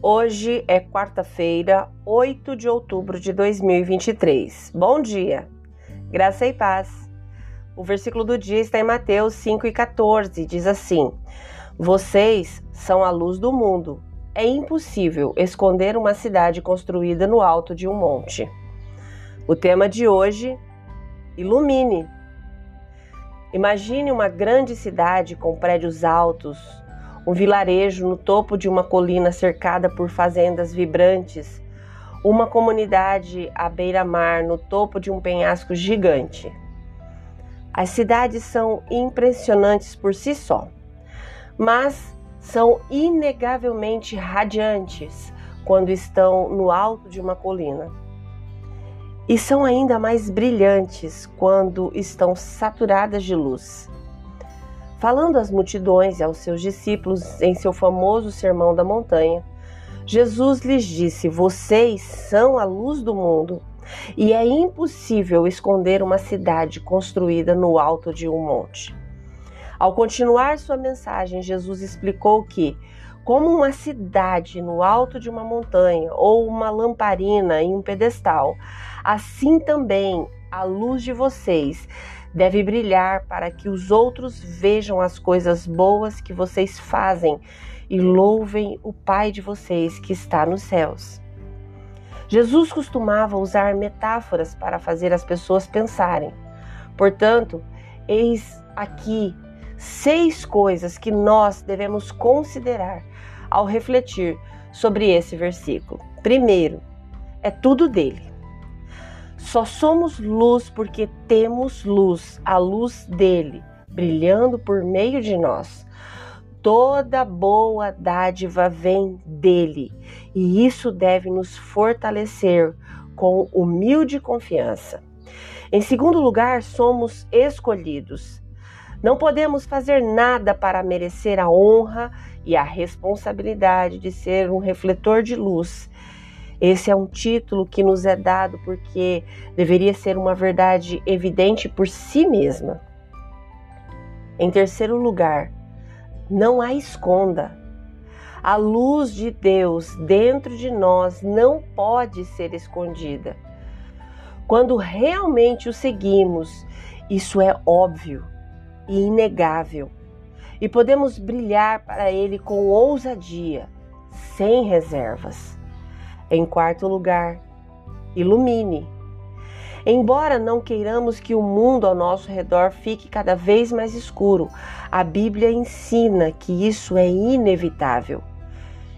Hoje é quarta-feira, 8 de outubro de 2023. Bom dia, graça e paz. O versículo do dia está em Mateus 5 e 14. Diz assim: Vocês são a luz do mundo. É impossível esconder uma cidade construída no alto de um monte. O tema de hoje: ilumine. Imagine uma grande cidade com prédios altos, um vilarejo no topo de uma colina cercada por fazendas vibrantes, uma comunidade à beira-mar no topo de um penhasco gigante. As cidades são impressionantes por si só, mas são inegavelmente radiantes quando estão no alto de uma colina. E são ainda mais brilhantes quando estão saturadas de luz. Falando às multidões e aos seus discípulos em seu famoso Sermão da Montanha, Jesus lhes disse: Vocês são a luz do mundo, e é impossível esconder uma cidade construída no alto de um monte. Ao continuar sua mensagem, Jesus explicou que, como uma cidade no alto de uma montanha ou uma lamparina em um pedestal, assim também a luz de vocês deve brilhar para que os outros vejam as coisas boas que vocês fazem e louvem o Pai de vocês que está nos céus. Jesus costumava usar metáforas para fazer as pessoas pensarem. Portanto, eis aqui seis coisas que nós devemos considerar ao refletir sobre esse versículo. Primeiro, é tudo dele. Só somos luz porque temos luz, a luz dele, brilhando por meio de nós. Toda boa dádiva vem dele, e isso deve nos fortalecer com humilde confiança. Em segundo lugar, somos escolhidos. Não podemos fazer nada para merecer a honra e a responsabilidade de ser um refletor de luz esse é um título que nos é dado porque deveria ser uma verdade evidente por si mesma. Em terceiro lugar, não a esconda. A luz de Deus dentro de nós não pode ser escondida. Quando realmente o seguimos, isso é óbvio e inegável, e podemos brilhar para Ele com ousadia, sem reservas. Em quarto lugar, ilumine. Embora não queiramos que o mundo ao nosso redor fique cada vez mais escuro, a Bíblia ensina que isso é inevitável.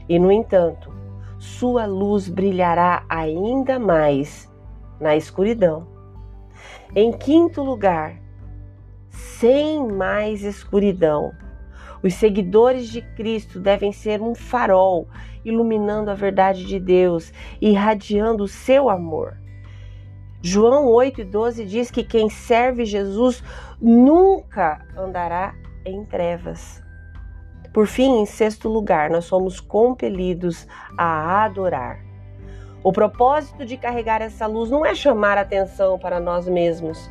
E, no entanto, sua luz brilhará ainda mais na escuridão. Em quinto lugar, sem mais escuridão. Os seguidores de Cristo devem ser um farol iluminando a verdade de Deus, irradiando o seu amor. João 8 e 12 diz que quem serve Jesus nunca andará em trevas. Por fim, em sexto lugar, nós somos compelidos a adorar. O propósito de carregar essa luz não é chamar atenção para nós mesmos,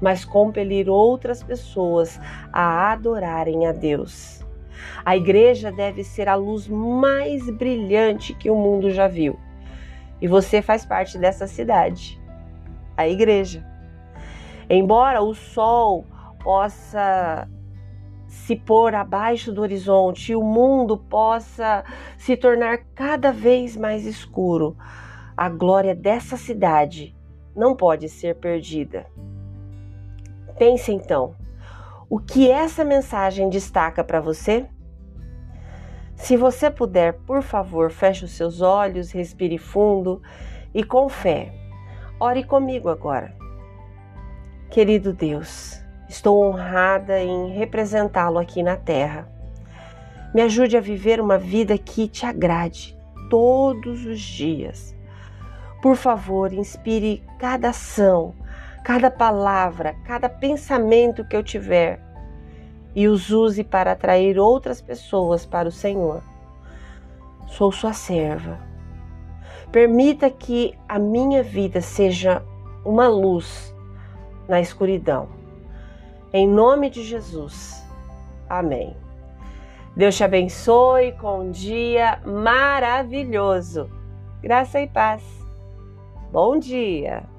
mas compelir outras pessoas a adorarem a Deus. A igreja deve ser a luz mais brilhante que o mundo já viu. E você faz parte dessa cidade, a igreja. Embora o sol possa se pôr abaixo do horizonte e o mundo possa se tornar cada vez mais escuro, a glória dessa cidade não pode ser perdida. Pense então, o que essa mensagem destaca para você? Se você puder, por favor, feche os seus olhos, respire fundo e com fé. Ore comigo agora. Querido Deus, estou honrada em representá-lo aqui na terra. Me ajude a viver uma vida que te agrade todos os dias. Por favor, inspire cada ação, cada palavra, cada pensamento que eu tiver e os use para atrair outras pessoas para o Senhor. Sou sua serva. Permita que a minha vida seja uma luz na escuridão. Em nome de Jesus. Amém. Deus te abençoe com um dia maravilhoso. Graça e paz. Bom dia!